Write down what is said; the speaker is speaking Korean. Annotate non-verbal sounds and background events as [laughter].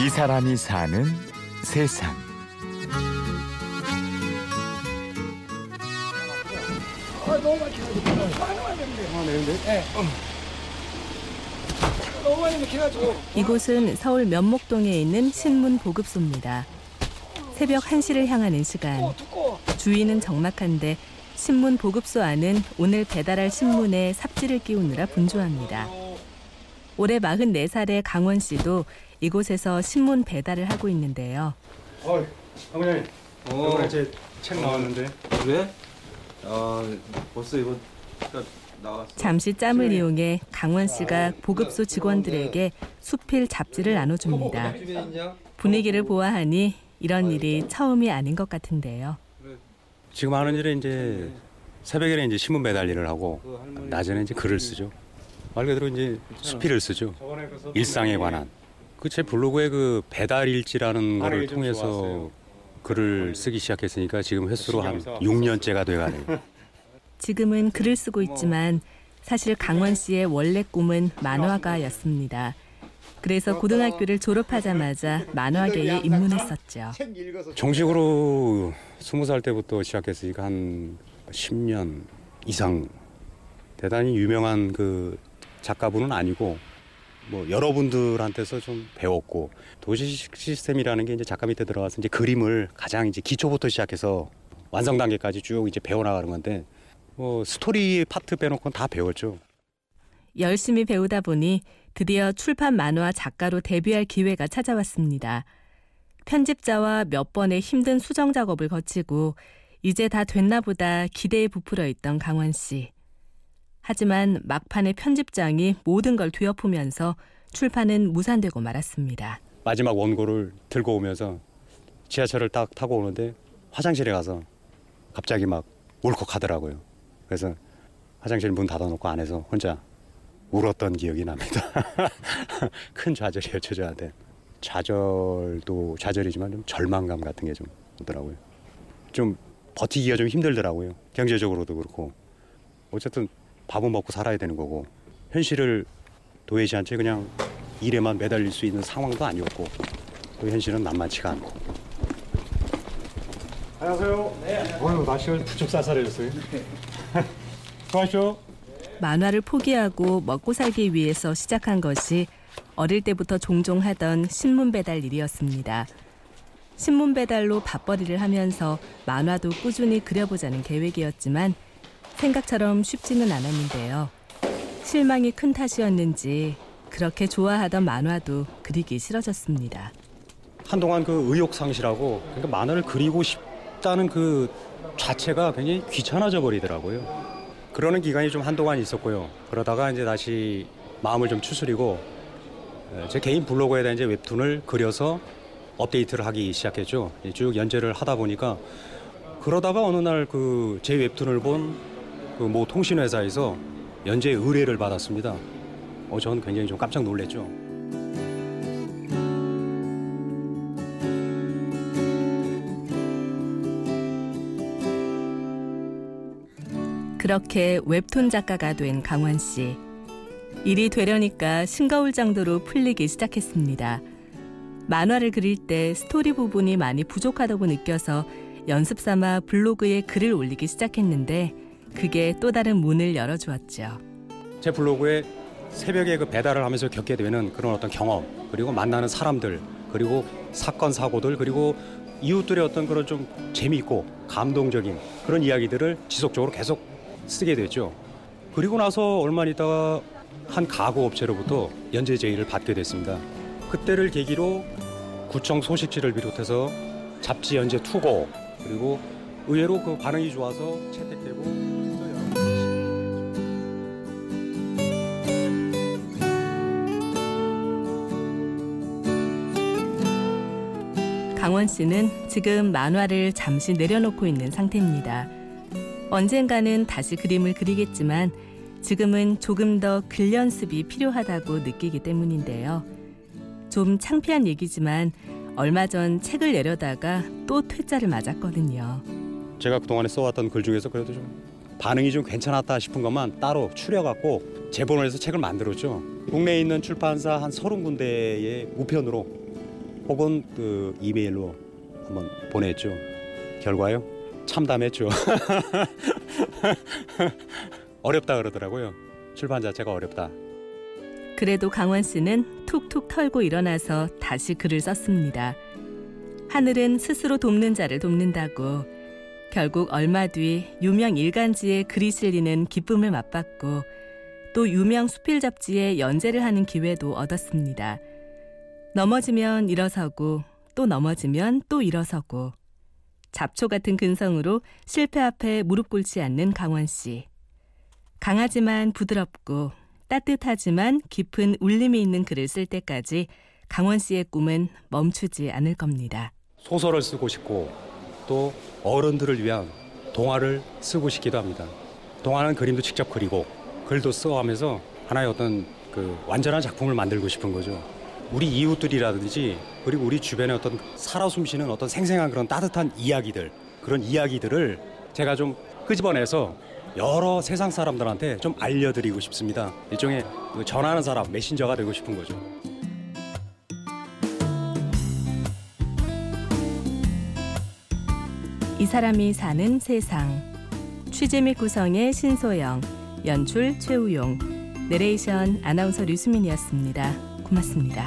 이 사람이 사는 세상. 아, 너무 많이 키가지고 많이 많이 되는데. 아, 되는데? 네. 너무 많이 키가지고. 이곳은 서울 면목동에 있는 신문 보급소입니다. 새벽 1시를 향하는 시간. 주위는 적막한데 신문 보급소 안은 오늘 배달할 신문에 삽질을 끼우느라 분주합니다. 올해 44살의 강원 씨도 이곳에서 신문 배달을 하고 있는데요. 어, 어머니. 어. 이번에 제책 나왔는데. 그래? 아 벌써 이번 가 나왔어. 잠시 짬을 이용해 강원 씨가 보급소 직원들에게 수필 잡지를 나눠줍니다. 집에 있냐? 분위기를 보아하니 이런 일이 처음이 아닌 것 같은데요. 지금 하는 일은 이제 새벽에는 이제 신문 배달 일을 하고 그 낮에는 이제 글을 쓰죠. 말 그대로 이제 수필을 쓰죠. 일상에 관한. 그 제 블로그에 그 배달 일지라는 거를 좀 통해서 좋았어요. 글을 쓰기 시작했으니까 지금 횟수로 한 신경 써. 6년째가 돼가네요. [laughs] 지금은 글을 쓰고 있지만 사실 강원 씨의 원래 꿈은 만화가였습니다. 그래서 고등학교를 졸업하자마자 [laughs] 만화계에 입문했었죠. 정식으로 20살 때부터 시작했으니까 한 10년 이상 대단히 유명한 그 작가분은 아니고 뭐 여러분들한테서 좀 배웠고 도제 시스템이라는 게 이제 작가 밑에 들어가서 이제 그림을 가장 이제 기초부터 시작해서 완성 단계까지 쭉 이제 배워나가는 건데 뭐 스토리 파트 빼놓고는 다 배웠죠. 열심히 배우다 보니 드디어 출판 만화 작가로 데뷔할 기회가 찾아왔습니다. 편집자와 몇 번의 힘든 수정 작업을 거치고 이제 다 됐나 보다 기대에 부풀어 있던 강원 씨. 하지만 막판에 편집장이 모든 걸 뒤엎으면서 출판은 무산되고 말았습니다. 마지막 원고를 들고 오면서 지하철을 딱 타고 오는데 화장실에 가서 갑자기 막 울컥하더라고요. 그래서 화장실 문 닫아놓고 안에서 혼자 울었던 기억이 납니다. [laughs] 큰 좌절이었죠 저한테. 좌절도 좌절이지만 좀 절망감 같은 게 좀 오더라고요. 좀 버티기가 좀 힘들더라고요. 경제적으로도 그렇고 어쨌든 밥은 먹고 살아야 되는 거고 현실을 도외시 한 채 그냥 일에만 매달릴 수 있는 상황도 아니었고 또 현실은 만만치가 않고 안녕하세요. 네. 오늘 날씨가 부쩍 쌀쌀해졌어요. [laughs] 수고하십시오. 만화를 포기하고 먹고 살기 위해서 시작한 것이 어릴 때부터 종종 하던 신문 배달 일이었습니다. 신문 배달로 밥벌이를 하면서 만화도 꾸준히 그려보자는 계획이었지만 생각처럼 쉽지는 않았는데요. 실망이 큰 탓이었는지 그렇게 좋아하던 만화도 그리기 싫어졌습니다. 한동안 그 의욕 상실하고 그러니까 만화를 그리고 싶다는 그 자체가 굉장히 귀찮아져 버리더라고요. 그러는 기간이 좀 한동안 있었고요. 그러다가 이제 다시 마음을 좀 추스리고 에, 제 개인 블로그에다 이제 웹툰을 그려서 업데이트를 하기 시작했죠. 쭉 연재를 하다 보니까 그러다가 어느 날 그 제 웹툰을 본 그모 통신회사에서 연재 의뢰를 받았습니다. 어, 저는 굉장히 좀 깜짝 놀랐죠. 그렇게 웹툰 작가가 된 강원 씨. 일이 되려니까 싱거울 정도로 풀리기 시작했습니다. 만화를 그릴 때 스토리 부분이 많이 부족하다고 느껴서 연습 삼아 블로그에 글을 올리기 시작했는데 그게 또 다른 문을 열어주었죠. 제 블로그에 새벽에 그 배달을 하면서 겪게 되는 그런 어떤 경험 그리고 만나는 사람들 그리고 사건 사고들 그리고 이웃들의 어떤 그런 좀 재미있고 감동적인 그런 이야기들을 지속적으로 계속 쓰게 됐죠. 그리고 나서 얼마 있다가 한 가구 업체로부터 연재 제의를 받게 됐습니다. 그때를 계기로 구청 소식지를 비롯해서 잡지 연재 투고 그리고 의외로 그 반응이 좋아서 채택되고 강원 씨는 지금 만화를 잠시 내려놓고 있는 상태입니다. 언젠가는 다시 그림을 그리겠지만 지금은 조금 더 글 연습이 필요하다고 느끼기 때문인데요. 좀 창피한 얘기지만 얼마 전 책을 내려다가 또 퇴짜를 맞았거든요. 제가 그동안에 써왔던 글 중에서 그래도 좀 반응이 좀 괜찮았다 싶은 것만 따로 추려갖고 재본을 해서 책을 만들었죠. 국내에 있는 출판사 한 서른 군데의 우편으로 혹은 그 이메일로 한번 보냈죠. 결과요? 참담했죠. [laughs] 어렵다 그러더라고요. 출판 자체가 어렵다. 그래도 강원 씨는 툭툭 털고 일어나서 다시 글을 썼습니다. 하늘은 스스로 돕는 자를 돕는다고 결국 얼마 뒤 유명 일간지에 글이 실리는 기쁨을 맛봤고 또 유명 수필 잡지에 연재를 하는 기회도 얻었습니다. 넘어지면 일어서고 또 넘어지면 또 일어서고 잡초 같은 근성으로 실패 앞에 무릎 꿇지 않는 강원 씨. 강하지만 부드럽고 따뜻하지만 깊은 울림이 있는 글을 쓸 때까지 강원 씨의 꿈은 멈추지 않을 겁니다. 소설을 쓰고 싶고 또 어른들을 위한 동화를 쓰고 싶기도 합니다. 동화는 그림도 직접 그리고 글도 써가면서 하나의 어떤 그 완전한 작품을 만들고 싶은 거죠. 우리 이웃들이라든지 그리고 우리 주변의 어떤 살아 숨쉬는 어떤 생생한 그런 따뜻한 이야기들 그런 이야기들을 제가 좀 끄집어내서 여러 세상 사람들한테 좀 알려드리고 싶습니다. 일종의 그 전하는 사람 메신저가 되고 싶은 거죠. 이 사람이 사는 세상. 취재 및 구성의 신소영, 연출 최우용, 내레이션 아나운서 류수민이었습니다. 고맙습니다.